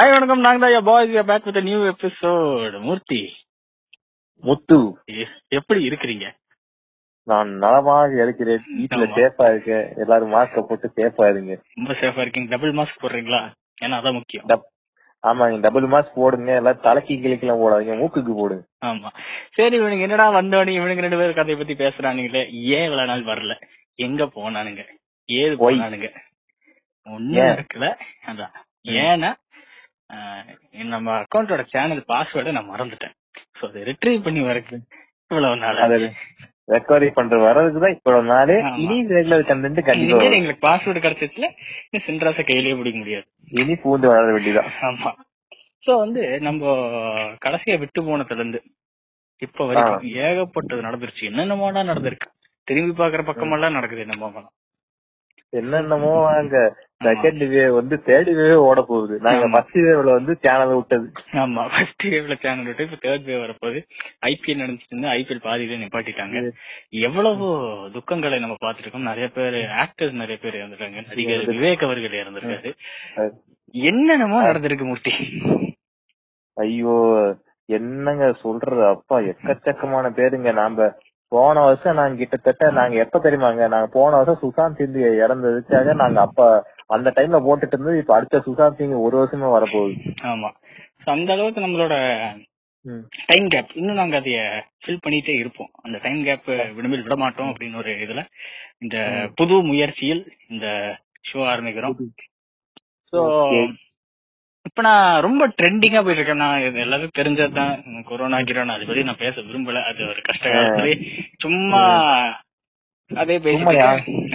Hi வணக்கம். நாங்க தான் boys back with new episode Murthy. Muthu. எ- எப்படி இருக்கிறீங்க? நான் நலமாக இருக்கிறேன். வீட்டுல ஆமா. சேஃபா இருக்கேன். எல்லாரும் மாஸ்க போட்டு சேஃபா இருங்க. ரொம்ப சேஃபா இருக்கீங்க. டபுள் மாஸ்க் போடுறீங்களா? ஏன்னா அதான் முக்கியம். டப்- ஆமாங்க. டபுள் மாஸ்க் போடுங்க. எல்லாம் தலைக்கு கிளிக்கெல்லாம் போடாதீங்க. மூக்குக்கு போடுங்க ஆமா. சரி இவனுங்க என்னடா வந்தோடனே இவனுங்க ரெண்டு பேரும் கதையை பத்தி பேசுறானுங்களே. ஏன் இவ்வளவு நாள் வரல? எங்க போனானுங்க? ஏது Why? போனானுங்க? ஒண்ணும் ஏன்? நடக்கல. அதான். ஏன்னா நம்ம அக்கௌண்டோட சேனல் பாஸ்வேர்டை நான் மறந்துட்டேன். சோ அதை ரிட்ரீவ் பண்ணி வரக்கு இவ்வளவு நாள்? ரெக்கவரி பண்ற வர்றதுக்குதான் இவ்வளவு நாளே. இனி ரெகுலர் கண்டென்ட் கண்டிப்பா. எங்களுக்கு பாஸ்வேர்டு கிடைச்சதுல சென்ட்ராஸ கையிலேயே பிடிக்க முடியாது. இனி பூந்து வளர வேண்டியதான் ஆமா. சோ வந்து நம்ம கடைசியா விட்டு போனதுல இருந்து இப்ப வரைக்கும் ஏகப்பட்டது நடந்துருச்சு. என்னென்னமோடா நடந்திருக்கு? திரும்பி பாக்குற பக்கமெல்லாம் நடக்குது என்னமோ என்னென்னமோ அங்க செகண்ட் வேவ் வந்து தேர்ட் வேவே ஓட போகுது நாங்க. ஃபர்ஸ்ட் வேவ்ல வந்து சேனல் விட்டது. ஆமா ஃபர்ஸ்ட் வேவ்ல சேனல் விட்டு இப்ப தேர்ட் வேவ் வரப்போகுது. ஐபிஎல் நடந்துட்டு இருந்து ஐபிஎல் பாதியில நிப்பாட்டிட்டாங்க. எவ்வளவு துக்கங்களை நம்ம பார்த்திருக்கோம். நிறைய பேர் ஆக்டர்ஸ் நிறைய பேர் இறந்துருக்காங்க. நடிகர் விவேக் அவர்கள் இறந்திருக்காரு. என்னென்னமோ நடந்திருக்கு மூர்த்தி? ஐயோ என்னங்க சொல்றது? அப்பா எக்கச்சக்கமான பேருங்க. நாம போன வருஷம் நாங்க கிட்டத்தட்ட நாங்க எப்ப தெரியுமாங்க? நாங்க போன வருஷம் சுசாந்த் சிங் இறந்ததுக்காக நாங்க அப்ப அந்த டைம்ல போட்டுட்டு இருந்தது இப்ப அடுத்த சுசாந்த் சிங் ஒரு வருஷமே வரப்போகுது. ஆமா. அந்த அளவுக்கு நம்மளோட. டைம் கேப் இன்னும் நாங்க அதைய ஃபில் பண்ணிட்டே இருப்போம். அந்த டைம் கேப் விடுமில் விட மாட்டோம் அப்படின்னு ஒரு இதுல இந்த புது முயற்சியில் இந்த ஷோ ஆரம்பிக்கிறோம். சோ. இப்ப நான் ரொம்ப ட்ரெண்டிங்கா போயிட்டு இருக்கேன் நான் இது தெரிஞ்சதுதான். கொரோனா கிரோனா அது பத்தி நான் பேச விரும்பல. அது ஒரு கஷ்ட சும்மா அதே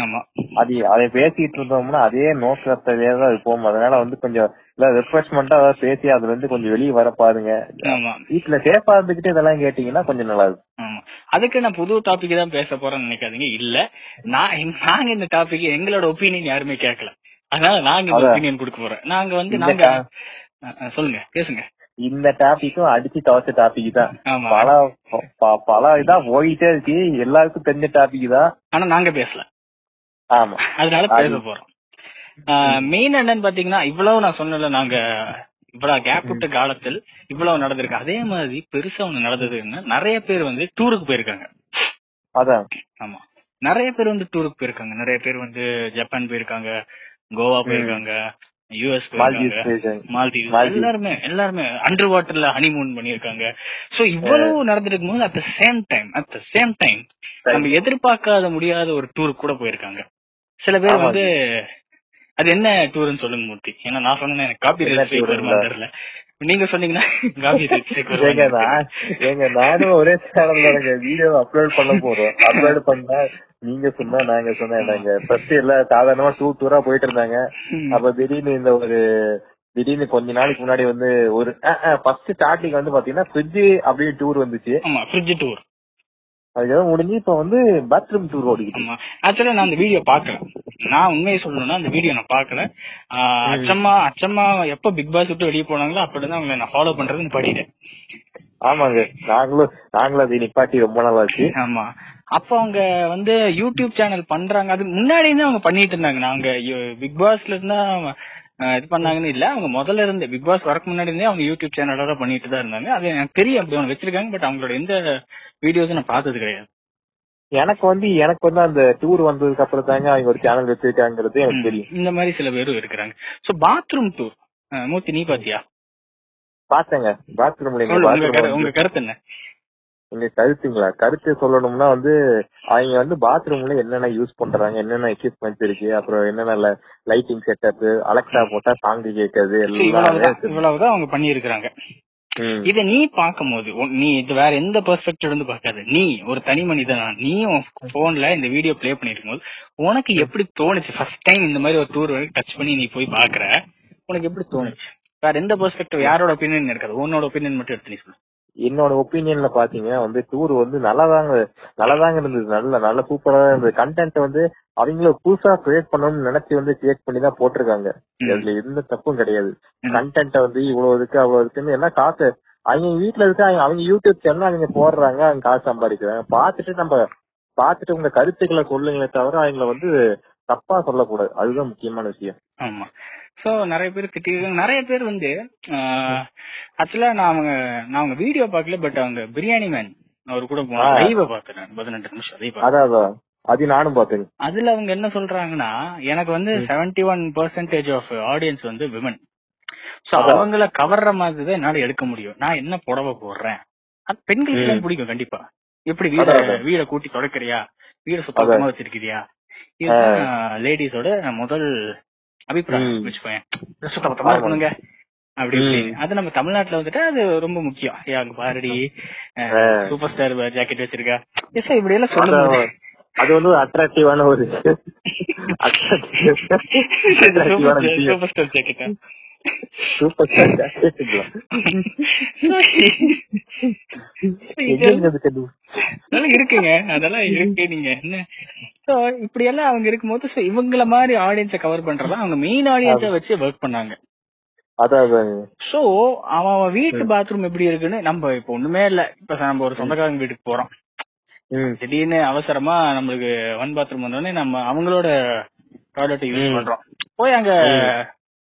ஆமா. அது அதை பேசிட்டு இருந்தோம்னா அதே நோக்கத்தவே தான் இருப்போம் அதனால வந்து கொஞ்சம் இல்ல ரெஃப்ரெஷ்மெண்டா ஏதாவது பேசி அதுல இருந்து கொஞ்சம் வெளியே வர பாருங்க. ஆமா. வீட்டுல சேஃபா இருந்துகிட்டு இதெல்லாம் கேட்டீங்கன்னா கொஞ்சம் நல்லா இருக்கும். அதுக்கு நான் புது டாபிக் தான் பேச போறேன்னு நினைக்காதீங்க. இல்ல நான் நாங்க இந்த டாபிக் எங்களோட ஒப்பீனியன் யாருமே கேட்கல. அதனால நாங்க இந்த. ஒப்பீனியன் கொடுக்க போறோம் நாங்க வந்து நாங்க சொல்லுங்க பேசுங்க. இந்த டாபிக்கும் அடிச்சு துவச்ச டாபிக் தான். பல பல இதா போயிட்டே இருக்கு. எல்லாருக்கும் தெரிஞ்ச டாபிக் தான். ஆனா நாங்க பேசல. ஆமா. அதனால அது- பேச போறோம். மெயின் என்னன்னு பாத்தீங்கன்னா இவ்வளவு நான் சொன்னல நாங்க இவ்வளவு கேப் விட்ட காலத்தில் இவ்வளவு நடந்திருக்கு. அதே மாதிரி பெருசா ஒண்ணு நடந்ததுன்னா நிறைய பேர் வந்து டூருக்கு போயிருக்காங்க. அதான். ஆமா. நிறைய பேர் வந்து டூருக்கு போயிருக்காங்க. நிறைய பேர் வந்து ஜப்பான் போயிருக்காங்க கோவா போயிருக்காங்க. யூஎஸ் மால்தீவ்ஸ். எல்லாருமே எல்லாருமே அண்டர் வாட்டர்ல ஹனிமூன் பண்ணிருக்காங்க சோ இவ்வளவு நடந்திருக்கும் போது at the same time at the same time நம்ம எதிர்பார்க்காத முடியாத ஒரு டூர் கூட போயிருக்காங்க. சில பேர். வந்து அது. என்ன டூர்னு சொல்லுங்க மூர்த்தி. ஏன்னா நான் சொன்னேன் எனக்கு காப்பி தெரியல. நீங்க சொன்னீங்கன்னா ஏங்க நானும் ஒரே சேனல்ல வீடியோ அப்லோட் பண்ண போறோம். அப்லோட் பண்ணா நீங்க சொன்னா நாங்க சொன்னா நாங்க ஃபர்ஸ்ட் எல்லாம் சாதாரணமா டூ டூரா போயிட்டு இருந்தாங்க. அப்ப திடீர்னு இந்த ஒரு திடீர்னு கொஞ்ச நாளைக்கு முன்னாடி வந்து ஒரு ஃபர்ஸ்ட் ஸ்டார்டிங் வந்து பாத்தீங்கன்னா ஃப்ரிட்ஜ் அப்படின்னு டூர் வந்துச்சு. ஃப்ரிட்ஜ் டூர் அதுக்கப்புறம் முடிஞ்சு இப்ப வந்து பாத்ரூம் டூர் ஓடிக்கிட்டு ஆக்சுவலா நான் அந்த வீடியோ பாக்கல நான் உண்மையை சொல்லணும்னா அந்த வீடியோ நான் பாக்கல அச்சம்மா அச்சம்மா எப்ப பிக் பாஸ் விட்டு வெளியே போனாங்களோ அப்படிதான் அவங்க நான் ஃபாலோ பண்றதுன்னு படிட்டேன் ஆமாங்க. நாங்களும் நாங்களும் அதை நிப்பாட்டி ரொம்ப நாள் ஆச்சு ஆமா. அப்ப அவங்க வந்து யூடியூப் சேனல் பண்றாங்க. அது முன்னாடி இருந்தே அவங்க பண்ணிட்டு இருந்தாங்க. நாங்க பிக் பாஸ்ல இருந்தா இது பண்ணாங்கன்னு இல்ல. அவங்க முதல்ல இருந்து பிக் பாஸ் வரக்கு முன்னாடி இருந்தே அவங்க யூடியூப் சேனலோட பண்ணிட்டு தான் இருந்தாங்க. அது எனக்கு தெரியும் அப்படி அவங்க வச்சிருக்காங்க பட் அவங்களோட எந்த வீடியோஸும் நான் பார்த்தது கிடையாது. எனக்கு வந்து எனக்கு வந்து அந்த டூர் வந்ததுக்கு அப்புறம் தாங்க அவங்க ஒரு சேனல் வச்சிருக்காங்கிறது எனக்கு தெரியும். இந்த மாதிரி சில பேரும் இருக்கிறாங்க. சோ பாத்ரூம் டூர் மூர்த்தி நீ பாத்தியா? பாத்தேங்க பாத்ரூம்ல பாத்ரூம் உங்க கருத்து என்ன? எங்க கருத்துங்களா கருத்து சொல்லணும்னா வந்து அவங்க வந்து பாத்ரூம்ல என்னென்ன யூஸ் பண்றாங்க என்னென்ன எக்யூப்மெண்ட்ஸ் இருக்கு அப்புறம் என்னென்ன லைட்டிங் செட்டப் அலெக்சா போட்டா சாங் கேட்கறது இவ்வளவுதான் அவங்க பண்ணியிருக்கிறாங்க. இத நீ பாக்கும்போது நீ இது வேற எந்த பெர்ஸ்பெக்டிவ் இருந்து பார்க்காத. நீ ஒரு தனி மனிதனா நீ போன்ல இந்த வீடியோ ப்ளே பண்ணிருக்கும் போது உனக்கு எப்படி தோணுச்சு? ஃபர்ஸ்ட் டைம் இந்த மாதிரி ஒரு டூர் டச் பண்ணி நீ போய் பாக்குற உனக்கு எப்படி தோணுச்சு? வேற எந்த பெர்ஸ்பெக்டிவ் யாரோட ஒப்பீனியன் இருக்காது உன்னோட ஒப்பீனியன் மட்டும் எடுத்து நீ சொல்லு. என்னோட ஒப்பீனியன்ல பாத்தீங்கன்னா வந்து டூர் வந்து நல்லாதாங்க நல்லாதாங்க இருந்தது. நல்ல நல்ல சூப்பரா இருந்தது. கண்டென்ட் வந்து அவங்களும் புதுசா கிரியேட் பண்ணணும்னு நினைச்சு வந்து கிரியேட் பண்ணி தான் போட்டிருக்காங்க. அதுல எந்த தப்பும் கிடையாது. கண்டென்ட் வந்து இவ்வளவு இருக்கு அவ்வளவு இருக்குன்னு என்ன காசு. அவங்க வீட்டுல இருக்க அவங்க யூடியூப் சேனல் அவங்க போடுறாங்க அவங்க காசு சம்பாதிக்கிறாங்க. பார்த்துட்டு நம்ம பார்த்துட்டு உங்க கருத்துக்களை சொல்லுங்களே தவிர அவங்கள வந்து தப்பா சொல்லக்கூடாது. அதுதான் முக்கியமான விஷயம். ஆமா. சோ நிறைய பேர் திட்டிருக்காங்க நிறைய பேர் வந்து ஆக்சுவலா நான் அவங்க நான் அவங்க வீடியோ பார்க்கல பட் அவங்க பிரியாணி மேன் அவர் கூட போன ஆ. லைவ் பார்த்தேன் பதினெட்டு நிமிஷம் அதான் அது நானும் பார்த்தேன். அதுல அவங்க என்ன சொல்றாங்கன்னா எனக்கு வந்து seventy one percentage of audience வந்து விமன் சோ. அவங்கள கவர்ற மாதிரி தான் என்னால எடுக்க முடியும். நான் என்ன புடவை போடுறேன்? அது பெண்களுக்கு. பிடிக்கும் கண்டிப்பா. எப்படி வீட. வீட கூட்டி தொடக்கிறியா? வீட சுத்தமா வச்சிருக்கிறியா? இதுதான் லேடிஸோட முதல் அபிப்பிராயம். வச்சுக்கோங்க சுத்தபத்தமா ஆமா. இருக்கணுங்க. அப்படி. அது நம்ம தமிழ்நாட்டுல வந்துட்டு அது ரொம்ப முக்கியம். ஏ, அங்க பாருடி. சூப்பர் ஸ்டார் ஜாக்கெட் வச்சிருக்கா. எஸ் இப்படி எல்லாம் அதான் அது வந்து ஒரு அட்ராக்டிவான ஒரு சூப்பர் ஸ்டார் ஜாக்கெட்டா? சூப்பர் ஸ்டார் ஜாக்கெட்டுங்களா? இருக்குங்க. அதெல்லாம் இருக்கு நீங்க. என்ன? சோ இப்படி எல்லாம் அவங்க இருக்கும்போது so இவங்கள மாதிரி ஆடியன்ஸ கவர் பண்றதா அவங்க மெயின் ஆடியன்ஸ வச்சு ஒர்க் பண்ணாங்க. சோ அவன் அவன் வீட்டு பாத்ரூம் எப்படி இருக்குன்னு நம்ம இப்ப ஒண்ணுமே இல்ல. இப்ப நம்ம ஒரு சொந்தக்காரங்க வீட்டுக்கு போறோம். திடீர்னு அவசரமா நம்மளுக்கு ஒன் பாத்ரூம் வந்தோடனே நம்ம அவங்களோட டாய்லெட் யூஸ். பண்றோம். போய் அங்க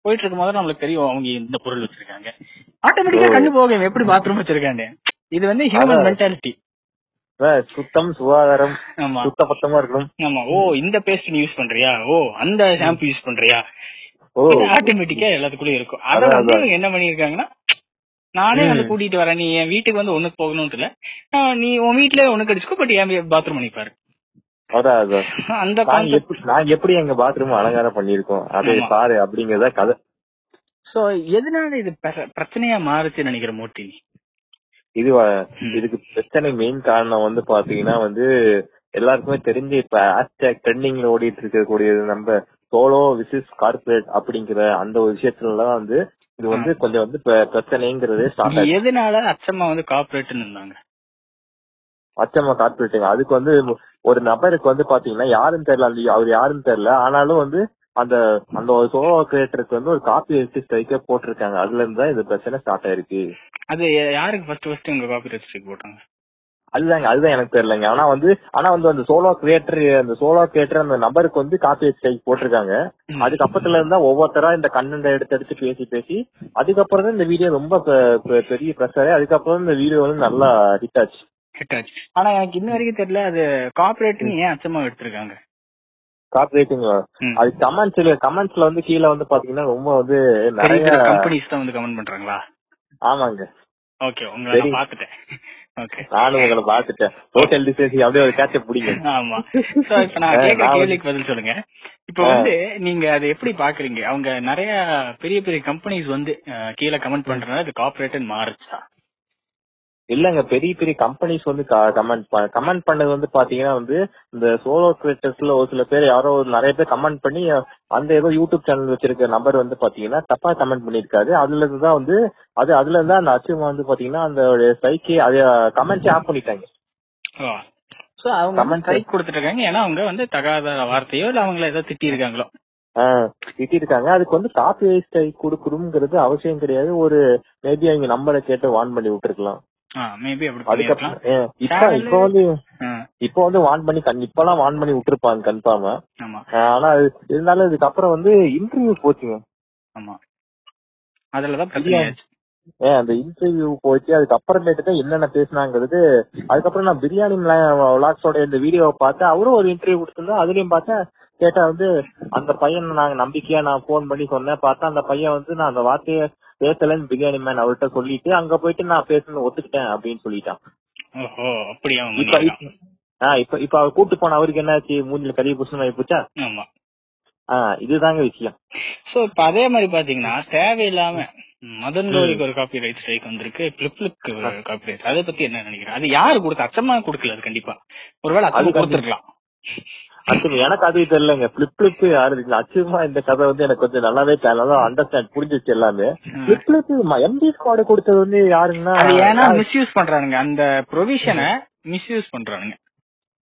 போயிட்டு இருக்கும் போது நம்மளுக்கு தெரியும் அவங்க இந்த பொருள் வச்சிருக்காங்க. ஆட்டோமேட்டிக்கா கண்ணு போகும் எப்படி பாத்ரூம் வச்சிருக்காங்க இது வந்து ஹியூமன். மென்டாலிட்டி சுத்தம் சுகாதாரம் சுத்த பத்தமா இருக்கணும். ஆமா. ஓ இந்த பேஸ்ட் நீ யூஸ் பண்றியா? ஓ அந்த ஷாம்பு யூஸ் பண்றியா? ஓ. ஆட்டோமேட்டிக்கா எல்லாத்துக்குள்ளயும் இருக்கும். அத வந்து. இவங்க என்ன பண்ணிருக்காங்கன்னா நானே. வந்து கூட்டிட்டு வரேன் நீ என் வீட்டுக்கு வந்து ஒண்ணுக்கு போகணும்னு இல்ல நீ உன் வீட்ல ஒண்ணுக்கு அடிச்சுக்கோ பட் என் பாத்ரூம் பண்ணிப்பாரு அந்த நான் எப்படி எங்க பாத்ரூம் அலங்காரம் பண்ணிருக்கோம் அதை. பாரு அப்படிங்கறத கதை. சோ எதனால இது பெர- பிரச்சனையா மாறுச்சுன்னு நினைக்கிற நீ? இது இதுக்கு பிரச்சனை மெயின் காரணம் வந்து பாத்தீங்கன்னா வந்து எல்லாருக்குமே தெரிஞ்சு இப்ப ஹேஷ்டேக் ட்ரெண்டிங்ல ஓடிட்டு இருக்கக்கூடியது நம்ம சோலோ விசிஸ் கார்பரேட் அப்படிங்கிற அந்த ஒரு விஷயத்துல தான் வந்து இது வந்து கொஞ்சம் வந்து பிரச்சனைங்கிறதே எதனால அச்சம்மா வந்து கார்பரேட்னு இருந்தாங்க? அச்சம்மா கார்பரேட்டுங்க அதுக்கு வந்து ஒரு நபருக்கு வந்து பாத்தீங்கன்னா யாருன்னு தெரியல அந்த அவர் யாருன்னு தெரியல. ஆனாலும் வந்து அந்த அந்த ஒரு சோலோ கிரியேட்டருக்கு வந்து ஒரு காப்பி வச்சு ஸ்ட்ரைக்கே போட்டிருக்காங்க. அதுல இருந்து தான் இந்த பிரச்சனை ஸ்டார்ட் ஆயிருக்கு. அது யாருக்கு ஃபர்ஸ்ட் ஃபர்ஸ்ட் உங்க காப்பி ஸ்ட்ரைக் போட்டாங்க? அதுதாங்க அதுதான் எனக்கு தெரியலங்க. ஆனா வந்து ஆனா வந்து அந்த சோலோ கிரியேட்டர் அந்த சோலோ கிரியேட்டர் அந்த நபருக்கு வந்து காப்பி ஸ்ட்ரைக் போட்டிருக்காங்க. அதுக்கப்புறத்துல இருந்தா ஒவ்வொருத்தரா இந்த கண்டென்ட் எடுத்து எடுத்து பேசி பேசி அதுக்கப்புறம் தான் இந்த வீடியோ ரொம்ப பெரிய பிரச்சனை அதுக்கப்புறம் இந்த வீடியோ வந்து நல்லா ஹிட் ஆச்சு. ஹிட் ஆச்சு. ஆனா எனக்கு இன்ன வரைக்கும் தெரியல அது கார்பரேட்னு ஏன் அச்சம்மா எடுத்திருக்காங்க? கார்பரேட்டுங்க ம். அது கமெண்ட்ஸ்ல கமெண்ட்ஸ்ல வந்து கீழ வந்து பாத்தீங்கன்னா ரொம்ப வந்து நிறைய கம்பெனிஸ் தான் வந்து கமெண்ட் பண்றாங்களா? ஆமாங்க. ஓகே உங்களை. நான் பாத்துட்டேன் ஓகே நானும் உங்களை பாத்துட்டேன் ஹோட்டல் டிசேசி அப்படியே ஒரு கேட்ச பிடிங்க. ஆமா. சோ இப்ப நான் கேக்குற கேள்விக்கு பதில் சொல்லுங்க. இப்ப. வந்து நீங்க அதை எப்படி பாக்குறீங்க அவங்க நிறைய பெரிய பெரிய கம்பெனிஸ் வந்து கீழே கமெண்ட் பண்றதுனால அது கார்பரேட் மாறுச்சா? இல்லங்க பெரிய பெரிய கம்பெனிஸ் வந்து கமெண்ட் கமெண்ட் பண்ணது வந்து பாத்தீங்கன்னா வந்து இந்த சோலோ கிரியேட்டர்ஸ்ல ஒரு சில பேர் யாரோ நிறைய பேர் கமெண்ட் பண்ணி அந்த ஏதோ யூடியூப் சேனல் வச்சிருக்க நபர் வந்து பாத்தீங்கன்னா தப்பா கமெண்ட் பண்ணிருக்காரு அதுல இருந்து தான் வந்து அது அதுல இருந்து அந்த அச்சீவ் வந்து பாத்தீங்கன்னா அந்த சைக்கே அது கமெண்ட்ஸ் ஆப் பண்ணிட்டாங்க. சோ அவங்க ஸ்ட்ரைக் கொடுத்துட்டு ஏன்னா அவங்க வந்து தகாத வார்த்தையோ இல்ல அவங்கள ஏதோ திட்டி இருக்காங்களோ திட்டிருக்காங்க அதுக்கு வந்து காப்பி ஸ்ட்ரைக் கொடுக்கணுங்கிறது அவசியம் கிடையாது. ஒரு மேபி அவங்க நம்பரை கேட்டு வான் பண்ணி விட்டுருக்கலாம். மேபி அப்படி பண்ணிருக்கலாம் அதுக்கப்புறம் இப்ப இப்ப வந்து இப்ப வந்து வான் பண்ணி கண் இப்பெல்லாம் வான் பண்ணி விட்டுருப்பாங்க கன்ஃபார்மா ஆனா இருந்தாலும் இதுக்கப்புறம் வந்து இன்டர்வியூ போச்சுங்க. ஆமா. அதுலதான் பிரச்சனை ஆச்சு ஏன் அந்த இன்டர்வியூ போச்சு அதுக்கப்புறமேட்டு தான் என்னென்ன பேசினாங்கிறது அதுக்கப்புறம் நான் பிரியாணி விளாக்ஸோட இந்த வீடியோவை பார்த்தேன். அவரும் ஒரு இன்டர்வியூ கொடுத்திருந்தா அதுலயும் பார்த்தேன் கேட்டா வந்து அந்த பையன் நாங்க நம்பிக்கையா நான் போன் பண்ணி சொன்னேன். பார்த்தா அந்த பையன் வந்து நான் அந்த வார்த்தையை பேசலன்னு பிரியாணி மேன் அவர்கிட்ட சொல்லிட்டு அங்க போயிட்டு நான் பேசணும் ஒத்துக்கிட்டேன் அப்படின்னு சொல்லிட்டான். ஓஹோ அப்படியா அவங்க இப்ப. இப்ப- அவர் கூட்டு போன அவருக்கு என்னாச்சு? மூஞ்சில கழுவி புஷ்ணம் ஆகி போச்சா? ஆமா. ஆஹ் இதுதாங்க விஷயம். சோ இப்ப அதே மாதிரி பாத்தீங்கன்னா தேவையில்லாம மதன் கௌரிக்கு ஒரு காப்பி ரைட் ஸ்ட்ரைக் வந்திருக்கு பிளிப்லுக்கு ஒரு காப்பி ரைட் அதை பத்தி என்ன நினைக்கிறேன் அது யாரு கொடுத்த அச்சமா கொடுக்கல அது கண்டிப்பா. ஒருவேளை அது கொடுத்துருக்கலாம். ஆக்சுவலி எனக்கு அது தெரியலங்க பிளிப் பிளிப் யாரு? இருக்குல்ல அச்சுமா இந்த கதை வந்து எனக்கு கொஞ்சம் நல்லாவே நல்லா அண்டர்ஸ்டாண்ட் புரிஞ்சிச்சு எல்லாமே. பிளிப் பிளிப் எம்டி ஸ்குவாடு கொடுத்தது வந்து யாருன்னா ஏன்னா மிஸ்யூஸ் பண்றானுங்க. அந்த ப்ரொவிஷனை மிஸ்யூஸ் பண்றானுங்க.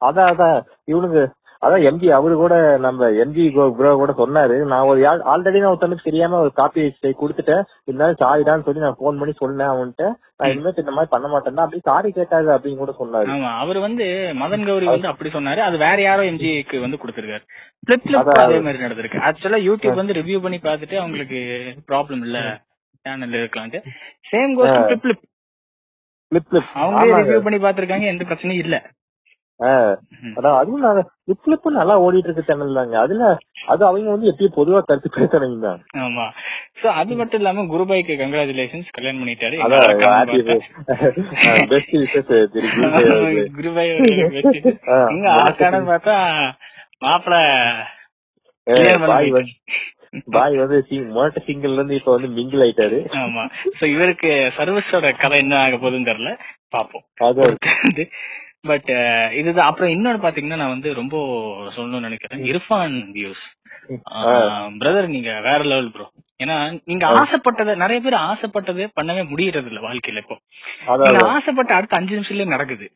அதான் அதான். இவனுங்க அதான் எம்ஜி அவரு கூட நம்ம எம்ஜி ப்ரோ கூட சொன்னாரு. நான் ஒரு ஆல்ரெடி நான் ஒருத்தனுக்கு தெரியாம ஒரு காப்பி கொடுத்துட்டேன். இருந்தாலும் சாரிடான்னு சொல்லி நான் ஃபோன் பண்ணி சொன்னேன் அவன்கிட்ட. நான் இனிமேல் இந்த மாதிரி பண்ண மாட்டேன்னா அப்படி சாரி கேட்டாரு அப்படின்னு கூட சொன்னாரு. அவர் வந்து மதன் கௌரி வந்து அப்படி சொன்னாரு. அது வேற யாரோ எம்ஜிக்கு வந்து கொடுத்திருக்காரு. பிளிப் பிளிப் அதான். அதே மாதிரி நடந்திருக்கு. ஆக்சுவலா யூடியூப் வந்து ரிவ்யூ பண்ணி பார்த்துட்டு அவங்களுக்கு ப்ராப்ளம் இல்ல. சேனல் இருக்கலான்ட்டு. சேம் கோஸ் பிளிப் பிளிப் அவங்களே ரிவ்யூ பண்ணி பார்த்திருக்காங்க எந்த பிரச்சனையும் இல்ல. அதான் அதுவும் பிளிப் பிளிப் நல்லா ஓடிட்டு இருக்கு சேனல் தாங்க. அதுல அது அவங்க வந்து எப்பயும் பொதுவா கருத்து பேசுறவங்க தான் ஆமா. சோ அது மட்டும் இல்லாம குருபாய்க்கு கங்க்ராச்சுலேஷன்ஸ் கல்யாணம் பண்ணிட்டாரு. பெஸ்ட் விஷஸ் குருபாய் இங்க ஆக்கானு பார்த்தா மாப்பிள பாய். வந்து மோட்ட சிங்கிள்ல இருந்து இப்ப வந்து மிங்கிள் ஆயிட்டாரு. ஆமா. சோ இவருக்கு சர்வீஸோட கதை என்ன ஆக போகுதுன்னு தெரியல. பாப்போம். அதான். பட் இதுதான் அப்புறம் இன்னொன்னு பாத்தீங்கன்னா நான் வந்து ரொம்ப சொல்லணும்னு நினைக்கிறேன். இர்ஃபான் வியூஸ் பிரதர் நீங்க வேற லெவல் ப்ரோ ஏன்னா நீங்க ஆசைப்பட்டதை நிறைய பேர் ஆசைப்பட்டதே பண்ணவே முடியறது இல்ல வாழ்க்கையில இப்போ. நீங்க ஆசைப்பட்ட அடுத்த அஞ்சு நிமிஷத்துல நடக்குது.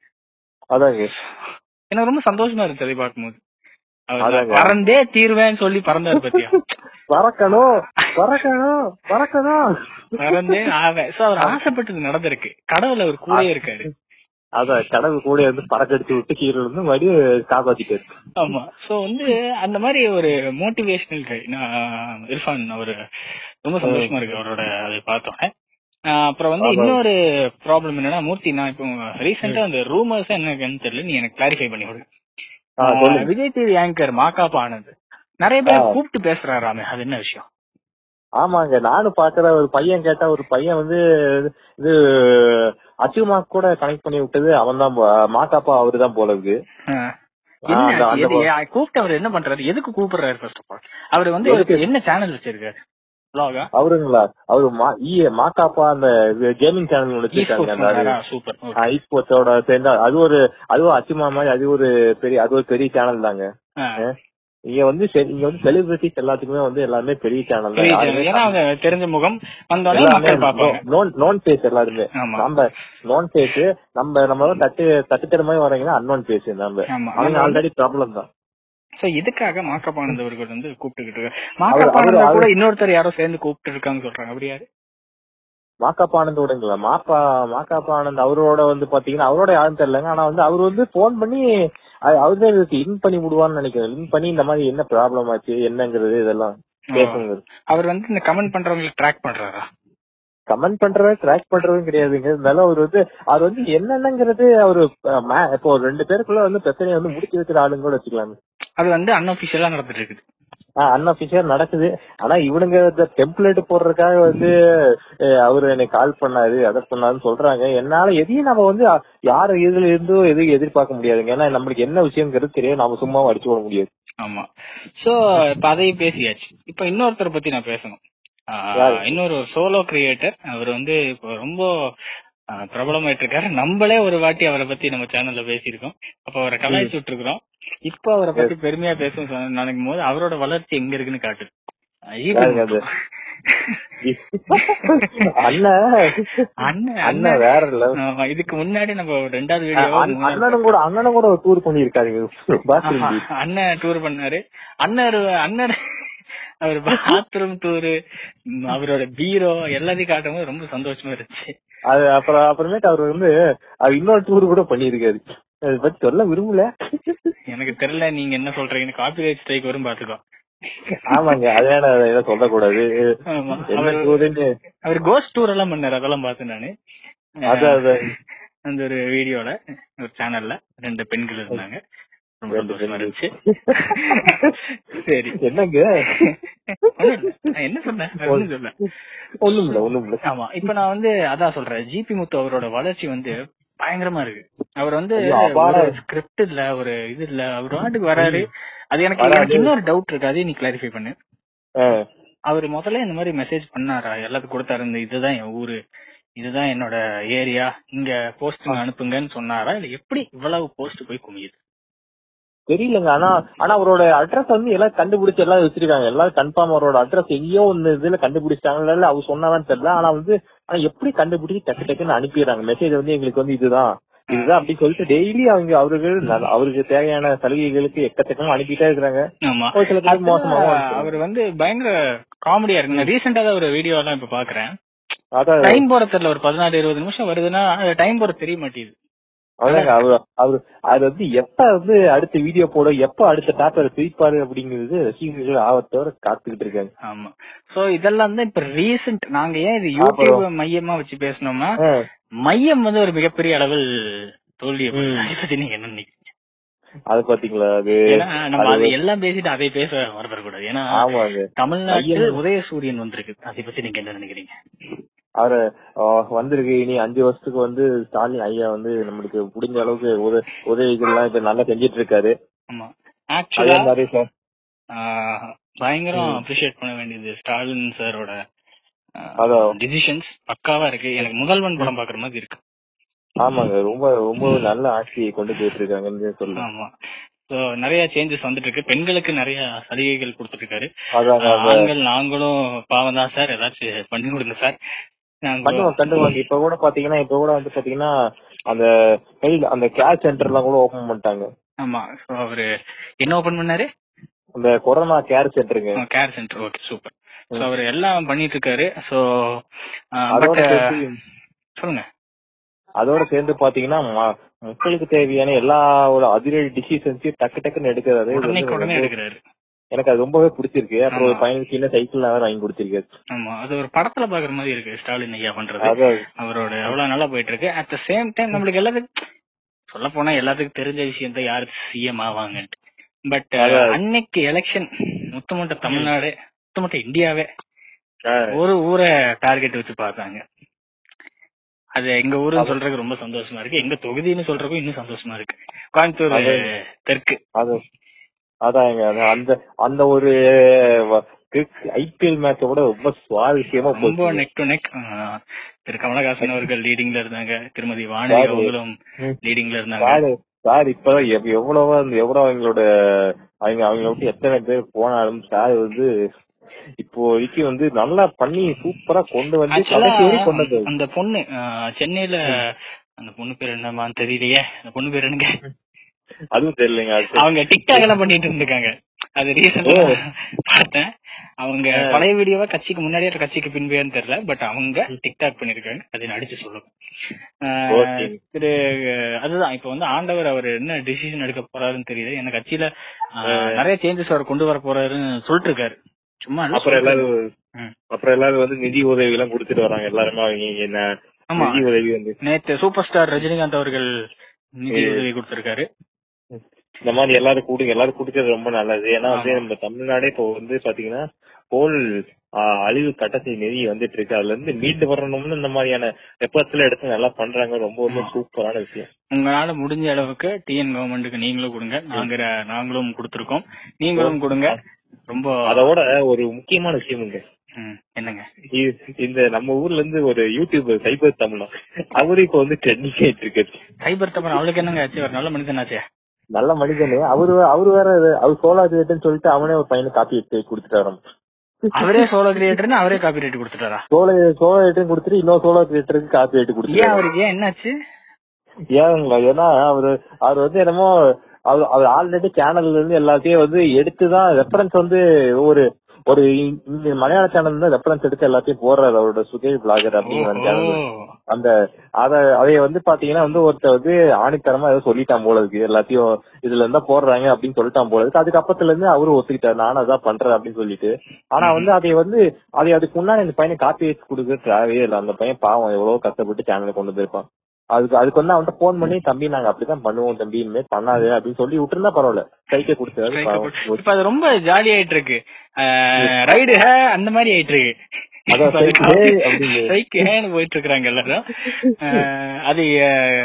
எனக்கு ரொம்ப சந்தோஷமா இருக்கு அதை பார்க்கும்போது. பறந்தே தீர்வேன்னு சொல்லி பறந்தாரு பத்தியா? பறக்கணும் பறக்கணும் பறக்கணும். பறந்தே ஆவேன். சோ அவர் ஆசைப்பட்டது நடந்திருக்கு. கடவுள் அவர் கூடயே இருக்காரு. அதான் கடவுள் கூட வந்து பறக்கடிச்சு விட்டு கீழே இருந்து மறுபடியும் காப்பாத்திட்டாரு ஆமா. சோ வந்து அந்த மாதிரி ஒரு மோட்டிவேஷனல் கை இர்ஃபான் அவரு ரொம்ப சந்தோஷமா இருக்கு அவரோட அதை பார்த்தோன்னே. அப்புறம் வந்து. இன்னொரு ப்ராப்ளம் என்னன்னா மூர்த்தி நான் இப்போ ரீசெண்டா அந்த ரூமர்ஸ் என்னன்னு தெரியல நீ எனக்கு கிளாரிஃபை பண்ணி. ஆஹ் விஜய் டிவி ஆங்கர் மாகாப்பா ஆனந்த் நிறைய பேர். கூப்பிட்டு பேசுறாராமே அது என்ன விஷயம்? ஆமாங்க நானும் பாக்குற ஒரு பையன் கேட்டா ஒரு பையன் வந்து இது அச்சுமா கூட கனெக்ட் பண்ணி விட்டது அவன் தான் மாக்காப்பா அவரு தான் போல இருக்கு. ஆ, என்ன பண்றாரு? எதுக்கு கூப்பிடுறாரு ஃபர்ஸ்ட் ஆஃப் ஆல் அவர் வந்து என்ன சேனல் வச்சிருக்காரு? அவருங்களா? அவரு மாக்காப்பா அந்த கேமிங் சேனல் ஒன்று வச்சிருக்காங்க சேர்ந்து அது ஒரு அதுவும் அச்சுமா மாதிரி அது ஒரு பெரிய அது ஒரு பெரிய சேனல் தாங்க. இங்க வந்து இங்க வந்து செலிபிரிட்டிஸ் எல்லாத்துக்குமே வந்து எல்லாமே பெரிய சேனல். ஏன்னா தெரிஞ்ச முகம் நோன் பேஸ் எல்லாருமே. நம்ம நோன் பேஸ் நம்ம நம்ம தட்டு தட்டுத்தர மாதிரி வரீங்கன்னா அன்னோன் பேஸ் நம்ம. அவங்க ஆல்ரெடி ப்ராப்ளம் தான். சோ இதுக்காக மாக்காப்பானந்த் அவர்கள் வந்து கூப்பிட்டுக்கிட்டு இருக்காரு அவரு- மாக்காப்பானந்த அவரு- கூட இன்னொருத்தர் யாரோ சேர்ந்து கூப்பிட்டு இருக்காங்க சொல்றாங்க. அவர் யாரு? மாக்காப்பா ஆனந்த் விடுங்களா? மாப்பா மாக்காப்பா ஆனந்த் அவரோட வந்து பாத்தீங்கன்னா அவரோட யாரும் தெரியலங்க. ஆனா வந்து அவர் வந்து போன் பண்ணி அவர் தான் இதுக்கு இன் பண்ணி விடுவான்னு நினைக்கிறேன். இன் பண்ணி இந்த மாதிரி என்ன ப்ராப்ளம் ஆச்சு என்னங்கிறது இதெல்லாம் பேசுங்க அவர் வந்து இந்த கமெண்ட் பண்றவங்களை ட்ராக் பண்றாரா? கமெண்ட் பண்றவங்க ட்ராக் பண்றதும் கிடையாதுங்க. இருந்தாலும் அவர் வந்து அவர் வந்து என்னென்னங்கிறது அவரு இப்போ ரெண்டு பேருக்குள்ள வந்து பிரச்சனையை வந்து முடிச்சு வைக்கிற ஆளுங்க கூட வச்சுக்கலாங்க. அது வந்து அன்அபிஷியலா நடந்துட்டு இருக்குது. அன்அபிஷியல் நடக்குது. ஆனா இவனுங்க டெம்ப்ளேட் போடுறதுக்காக வந்து அவரு எனக்கு கால் பண்ணாரு அதை பண்ணாருன்னு சொல்றாங்க. என்னால எதையும் நம்ம வந்து யார் இதுல இருந்தோ எதுவும் எதிர்பார்க்க முடியாதுங்க. ஏன்னா நம்மளுக்கு என்ன விஷயங்கிறது தெரியும் நாம சும்மா அடிச்சு விட முடியாது. ஆமா. சோ இப்ப அதையும் பேசியாச்சு. இப்ப இன்னொருத்தரை பத்தி நான் பேசணும்? இன்னொரு சோலோ கிரியேட்டர் அவர் வந்து இப்போ ரொம்ப பிரபலமாயிட்டு இருக்காரு நம்மளே ஒரு வாட்டி அவரை பத்தி நம்ம சேனல்ல பேசியிருக்கோம். அப்ப அவரை கலாய்ச்சி விட்டுருக்கோம் இப்ப அவரை பத்தி பெருமையா பேசணும் நினைக்கும் போது அவரோட வளர்ச்சி எங்க இருக்குன்னு காட்டுது இதுக்கு முன்னாடி நம்ம ரெண்டாவது வீடியோ அண்ண- அண்ணனும் கூட அண்ணனும் கூட டூர் ஆமா, அண்ணன் டூர் பண்ணாரு. அண்ணன் அண்ணன் அவர் பாத்ரூம் டூரு அவரோட பீரோ எல்லாத்தையும் காட்டும் போது ரொம்ப சந்தோஷமா இருந்துச்சு. அது அப்புறம் அப்புறமேட்டு அவர் வந்து அவர் இன்னொரு டூர் கூட பண்ணிருக்காரு அதை பத்தி சொல்ல விரும்பல. எனக்கு தெரியல நீங்க என்ன சொல்றீங்கன்னு காப்பிரைட் ஸ்ட்ரைக் வரும் பாத்துக்கோ. ஆமாங்க அது வேணா அதை எதுவும் சொல்லக்கூடாது. அவரு- கோஸ்ட் டூர் எல்லாம் பண்ணாரு அதெல்லாம் பார்த்தேன் நானு. அது அது. அந்த ஒரு வீடியோல ஒரு சேனல்ல ரெண்டு பெண்கள் இருந்தாங்க. சரி. என்னங்க? என்ன சொன்னேன்? சொல்லல. ஒண்ணும் இல்ல ஒண்ணும் இல்ல. ஆமா இப்ப நான் வந்து அதான் சொல்றேன். ஜிபி முத்து அவரோட வளர்ச்சி வந்து பயங்கரமா இருக்கு. அவர் வந்து ஸ்கிரிப்ட் இல்ல ஒரு இது இல்ல. அவர் வாட்டுக்கு வராரு. அது எனக்கு. எனக்கு இன்னொரு டவுட் இருக்கு. அதையும் நீ கிளாரிஃபை பண்ணு. அவர் முதல்ல இந்த மாதிரி மெசேஜ் பண்ணாரா? எல்லாத்துக்கும் கொடுத்தாரு. இந்த இதுதான் என் ஊரு. இதுதான் என்னோட ஏரியா இங்க போஸ்ட் அனுப்புங்கன்னு சொன்னாரா? இல்ல எப்படி இவ்வளவு போஸ்ட் போய் குமியுது? தெரியலங்க. ஆனா ஆனா அவரோட அட்ரஸ் வந்து எல்லாம் கண்டுபிடிச்சு எல்லாம் வச்சிருக்காங்க. எல்லாரும் கன்ஃபார்ம் அவரோட அட்ரஸ் எங்கேயோ ஒன்னு இதுல கண்டுபிடிச்சிட்டாங்கல்ல இல்ல அவர் சொன்னாதான் தெரியல. ஆனா வந்து ஆனா எப்படி கண்டுபிடிச்சு டக்கு டக்குன்னு அனுப்பிடுறாங்க. மெசேஜ் வந்து எங்களுக்கு வந்து இதுதான். இதுதான் அப்படி சொல்லிட்டு டெய்லி அவங்க அவர்கள் அவருக்கு தேவையான சலுகைகளுக்கு எக்கச்சக்கமா அனுப்பிட்டே இருக்கிறாங்க. சில பேர் அனுப்புறாங்க. அவர் வந்து பயங்கர காமெடியா இருக்கு ரீசெண்டா தான் ஒரு வீடியோ எல்லாம் இப்ப பாக்குறேன். டைம் போற தெரியல ஒரு பதினாறு இருபது நிமிஷம் வருதுன்னா டைம் போற தெரிய மாட்டேங்குது. அதாங்க அவர் அவர் அது வந்து எப்ப வந்து அடுத்த வீடியோ போட எப்ப அடுத்த டாப்பர் பிரிப்பாரு அப்படிங்கிறது ரசிகர்கள் ஆவத்தோட காத்துக்கிட்டு இருக்காங்க ஆமா. சோ இதெல்லாம் தான் இப்ப ரீசெண்ட் நாங்க ஏன் இது யூடியூப் மையமா வச்சு பேசணும்னா மையம் வந்து ஒரு மிகப்பெரிய அளவில். அதை பத்தி நீங்க என்ன நினைக்கிறீங்க? அது பாத்தீங்களா அது? நம்ம எல்லாம் பேசிட்டு அதை பேச வரக்கூடாது ஏன்னா தமிழ்நாட்டில். உதயசூரியன் வந்திருக்கு. அதை பத்தி நீங்க என்ன நினைக்கிறீங்க? அவரு வந்திருக்கு. இனி அஞ்சு வருஷத்துக்கு வந்து ஸ்டாலின் ஐயா வந்து நம்மளுக்கு முடிஞ்ச அளவுக்கு உத உதவிகள்லாம் இப்ப நல்லா செஞ்சிட்டு இருக்காரு ஆமா ஆக்சுவலா மாதிரி சார். பயங்கரம். அப்ரிஷியேட் பண்ண வேண்டியது ஸ்டாலின் சாரோட. டிசிஷன்ஸ் பக்காவா இருக்கு. எனக்கு முதல்வன் படம் பாக்குற மாதிரி இருக்கு. ஆமாங்க ரொம்ப ரொம்ப நல்ல ஆட்சியை கொண்டு போயிட்டு இருக்காங்கன்னு சொல்லலாம் ஆமா. சோ நிறைய சேஞ்சஸ் வந்துட்டு இருக்கு பெண்களுக்கு நிறைய சலுகைகள் கொடுத்துட்டு இருக்காரு ஆண்கள் நாங்களும் பாவம் தான் சார். ஏதாச்சும் பண்ணி கொடுங்க சார். பண்ணுவோம் கண்டுவாங்க இப்ப கூட பாத்தீங்கன்னா இப்ப கூட வந்து பாத்தீங்கன்னா அந்த அந்த கேஷ் சென்டர் எல்லாம் கூட ஓபன் பண்ணிட்டாங்க. ஆமா. சோ அவரு என்ன ஓபன் பண்ணாரு? அந்த corona care சென்டருங்க care centre okay super so அவர் எல்லாம் பண்ணிட்டு இருக்காரு. சோ சொல்லுங்க. அதோட சேர்ந்து பாத்தீங்கன்னா மக்களுக்கு தேவையான எல்லா ஒரு அதிரடி டிசிஷன்ஸையும் டக்கு டக்குன்னு எடுக்கிறது. இது உடனே எடுக்கிறாரு. எனக்கு அது ரொம்பவே பிடிச்சிருக்கு. அப்புறம் ஒரு. பையனுக்கு சின்ன சைக்கிள் வேற வாங்கி கொடுத்திருக்காரு. ஆமா. அது ஒரு படத்துல பாக்குற மாதிரி இருக்கு ஸ்டாலின் ஐயா பண்றது. அவரோட எவ்வளவு நல்லா போயிட்டு இருக்கு அட் த சேம் டைம் நம்மளுக்கு எல்லாத்துக்கும் சொல்ல போனா எல்லாத்துக்கும் தெரிஞ்ச விஷயம் தான் யாரு சிஎம் ஆவாங்கன்ட்டு. பட். அன்னைக்கு எலெக்ஷன் ஒட்டுமொத்த தமிழ்நாடு ஒட்டுமொத்த இந்தியாவே ஒரு ஊரை டார்கெட் வச்சு பார்த்தாங்க. அது எங்க அது- சொல்றதுக்கு ரொம்ப சந்தோஷமா இருக்கு. எங்க தொகுதின்னு சொல்றதுக்கும் இன்னும் சந்தோஷமா இருக்கு. கோயம்புத்தூர் தெற்கு. அதாங்க அது அந்த அந்த ஒரு ஐபிஎல் மேட்ச கூட ரொம்ப சுவாரஸ்யமா ரொம்ப neck to neck Thiru Kamal Haasan அவர்கள் லீடிங்ல இருந்தாங்க. திருமதி வாணி யாரு? அவங்களும் ம். லீடிங்ல இருந்தாங்க. சார். எவ்- எவ்வளவோ எவ்வளவு அவங்களோட அவங்க அவங்கள விட்டு எத்தனை பேர் போனாலும் சார் வந்து இப்போ வரைக்கும் வந்து நல்லா பண்ணி சூப்பரா கொண்டு வந்து. அந்த பொண்ணு சென்னையில அந்த பொண்ணு பேர் என்னமான்னு தெரியலையே. அந்த பொண்ணு பேர் என்னங்க? அதுவும் தெரியலங்க. அவங்க டிக்டாக் எல்லாம் பண்ணிட்டு இருந்திருக்காங்க. அது ரீசெண்டா பார்த்தேன். அவங்க. பழைய வீடியோவா கட்சிக்கு முன்னாடியே கட்சிக்கு பின்பேன்னு தெரியல பட் அவங்க டிக்டாக் பண்ணிருக்காங்க. அதை நடிச்சு சொல்லுங்க Okay. திரு அதுதான் இப்ப வந்து ஆண்டவர் அவர் என்ன டிசிஷன் எடுக்க போறாருன்னு தெரியல என்ன கட்சியில நிறைய சேஞ்சஸ் அவர் கொண்டு வர போறாருன்னு சொல்லிட்டு இருக்காரு சும்மா அப்புறம் எல்லாரும். அப்புறம் எல்லாரும் வந்து நிதி உதவி எல்லாம் கொடுத்துட்டு வராங்க. எல்லாருமே அவங்க என்ன நிதி உதவி வந்து நேத்து சூப்பர் ஸ்டார் ரஜினிகாந்த் அவர்கள் நிதி. உதவி கொடுத்திருக்காரு. இந்த மாதிரி எல்லாரும் கூடுங்க எல்லாரும் குடுக்கறது ரொம்ப நல்லது. ஏன்னா வந்து. நம்ம தமிழ்நாடே இப்போ வந்து பாத்தீங்கன்னா ஆஹ், அழிவு கட்டத்தை நெருங்கி வந்துட்டு இருக்கு அதுல இருந்து மீண்டு வரணும்னு இந்த மாதிரியான வெப்பத்துல எடுத்து நல்லா பண்றாங்க. ரொம்ப ரொம்ப. சூப்பரான விஷயம். உங்களால முடிஞ்ச அளவுக்கு டிஎன் கவர்மெண்ட்டுக்கு நீங்களும் கொடுங்க. நாங்க நாங்களும் கொடுத்திருக்கோம். நீங்களும் கொடுங்க. ரொம்ப அதோட ஒரு முக்கியமான விஷயம் ம், என்னங்க? இந்த நம்ம ஊர்ல இருந்து ஒரு யூடியூப் சைபர் தமிழா அவரு இப்ப வந்து ட்ரெண்டிங் ஆயிட்டு இருக்காரு. சைபர் தப்பன் அவளுக்கு என்னங்க ஆச்சு? ஒரு நல்ல மனிதனாச்சே. நல்ல மனிதனு. அவரு அவரு வேற அவர் சோலா கிரியேட்டர்னு சொல்லிட்டு அவனே ஒரு பையனை காப்பி எடுத்து கொடுத்துட்டாரு அவரே சோலோ கிரியேட்டர்னு அவரே காப்பி ரைட் கொடுத்துட்டாரா? சோலோ சோலோ கிரியேட்டர் கொடுத்துட்டு இன்னொரு சோலோ கிரியேட்டருக்கு காப்பி ஏன் கொடுத்துட்டாரு அவருக்கு? ஏன் என்னாச்சு? ஏங்களா ஏன்னா அவரு அவர் வந்து என்னமோ அவர் அவர் ஆல்ரெடி சேனல்ல இருந்து எல்லாத்தையும் வந்து எடுத்துதான் ரெஃபரன்ஸ் வந்து ஒரு ஒரு மலையாள சேனல் ரெஃபரன்ஸ் எடுத்து எல்லாத்தையும் போடுறாரு அவரோட சுகை பிளாகர் ஓஹோ. அந்த அத அதைய வந்து பாத்தீங்கன்னா வந்து ஒருத்தர் வந்து ஆணித்தரமா ஏதோ சொல்லிட்டான் போல இருக்கு. எல்லாத்தையும் இதுல இருந்தா போடுறாங்க அப்படின்னு சொல்லிட்டான் போல இருக்கு. அதுக்கு அப்பத்துல இருந்து அவரும் ஒத்துக்கிட்டாரு. நானும் அதான் பண்றேன் அப்படின்னு சொல்லிட்டு. ஆனா வந்து அதை வந்து அதை அதுக்கு முன்னாடி அந்த பையனை காப்பி வச்சு கொடுக்க தேவையே இல்லை. அந்த பையன் பாவம் எவ்வளவு கஷ்டப்பட்டு சேனலை கொண்டு வந்திருப்பான். அதுக்கு அதுக்கு வந்து அவன்கிட்ட போன் பண்ணி தம்பி நாங்க அப்படிதான் பண்ணுவோம் தம்பி இனிமே பண்ணாது அப்படின்னு சொல்லி விட்டுருந்தா பரவாயில்ல. பாவம். போட்டு- இப்ப அது ரொம்ப ஜாலி ஆயிட்டு இருக்கு ரைடு ஹே அந்த மாதிரி ஆயிட்டு இருக்கு போயிட்டு இருக்காங்க எல்லாரும். அது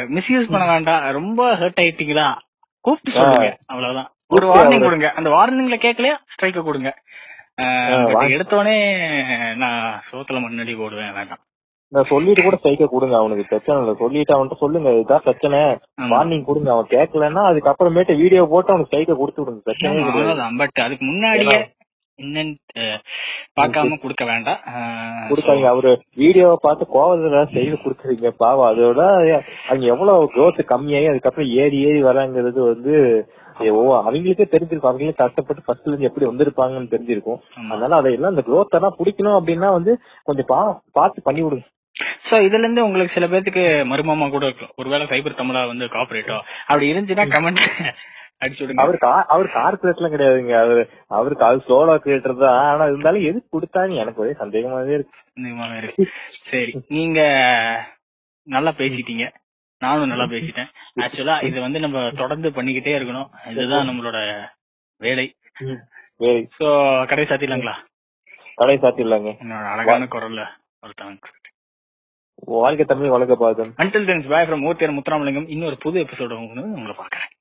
மிஸ்யூஸ் பண்ண வேண்டாம். ரொம்ப ஹர்ட் ஆயிட்டீங்களா? கூப்பிட்டு சொல்லுங்க அவ்வளவுதான். ஒரு வார்னிங் கொடுங்க. அந்த வார்னிங்ல கேட்கலையா? ஸ்ட்ரைக்க கொடுங்க. எடுத்தோடனே நான் சோத்துல முன்னாடி போடுவேன் வேண்டாம். நான் சொல்லிட்டு கூட ஸ்ட்ரைக்க கொடுங்க அவனுக்கு பிரச்சனை இல்ல. சொல்லிட்டு அவன்கிட்ட சொல்லுங்க இதுதான் பிரச்சனை. வார்னிங் கொடுங்க. அவன் கேட்கலன்னா அதுக்கப்புறமேட்டு வீடியோ போட்டு அவனுக்கு ஸ்ட்ரைக்க கொடுத்து விடுங்க. பிரச்சனை பட் அதுக்கு முன்னாடியே என்னன்னு கொடுக்க வேண்டாம். அவரு வீடியோவை பார்த்து கோவத்துல செய்து கொடுக்குறீங்க. பாவம். அதோட அங்க எவ்வளவு growth கம்மியாகி அதுக்கப்புறம் ஏறி ஏறி வராங்கிறது வந்து ஓ அவங்களுக்கே தெரிஞ்சிருக்கும். அவங்களே கஷ்டப்பட்டு ஃபர்ஸ்ட்ல இருந்து எப்படி வந்திருப்பாங்கன்னு தெரிஞ்சிருக்கும். அதனால அதையெல்லாம் அந்த growth எல்லாம் பிடிக்கணும் அப்படின்னா வந்து கொஞ்சம் பா பார்த்து பண்ணி விடுங்க. சோ இதுல இருந்து உங்களுக்கு சில பேர்த்துக்கு மர்மமா கூட இருக்கும் ஒருவேளை சைபர் தமிழா வந்து காப்பரேட்டோ அப்படி இருந்துச்சுன்னா கமெண்ட் அவர் அவர் கார்பரேட் எல்லாம் கிடையாதுங்க. அவரு அவருக்கு அது சோலோ கிரியேட்டர் தான். ஆனா இருந்தாலும் எதுக்கு கொடுத்தாங்க எனக்கு ஒரே சந்தேகமாவே இருக்கு. சரி நீங்க நல்லா பேசிட்டீங்க. நானும் நல்லா பேசிட்டேன். ஆக்சுவலா இது வந்து நம்ம தொடர்ந்து பண்ணிக்கிட்டே இருக்கணும். இதுதான் நம்மளோட வேலை. சோ கடை சாத்திடலாங்களா கடை சாத்திடலாங்க என்னோட அழகான குரல்ல ஒருத்தவங்க. வாழ்க்கை தமிழ் வழக்க பாதம் அன்டில் தென்ஸ் பாய் ஃப்ரம் ஓத்தியர் முத்துராமலிங்கம் இன்னொரு புது எபிசோட உங்களை பாக்குறேன்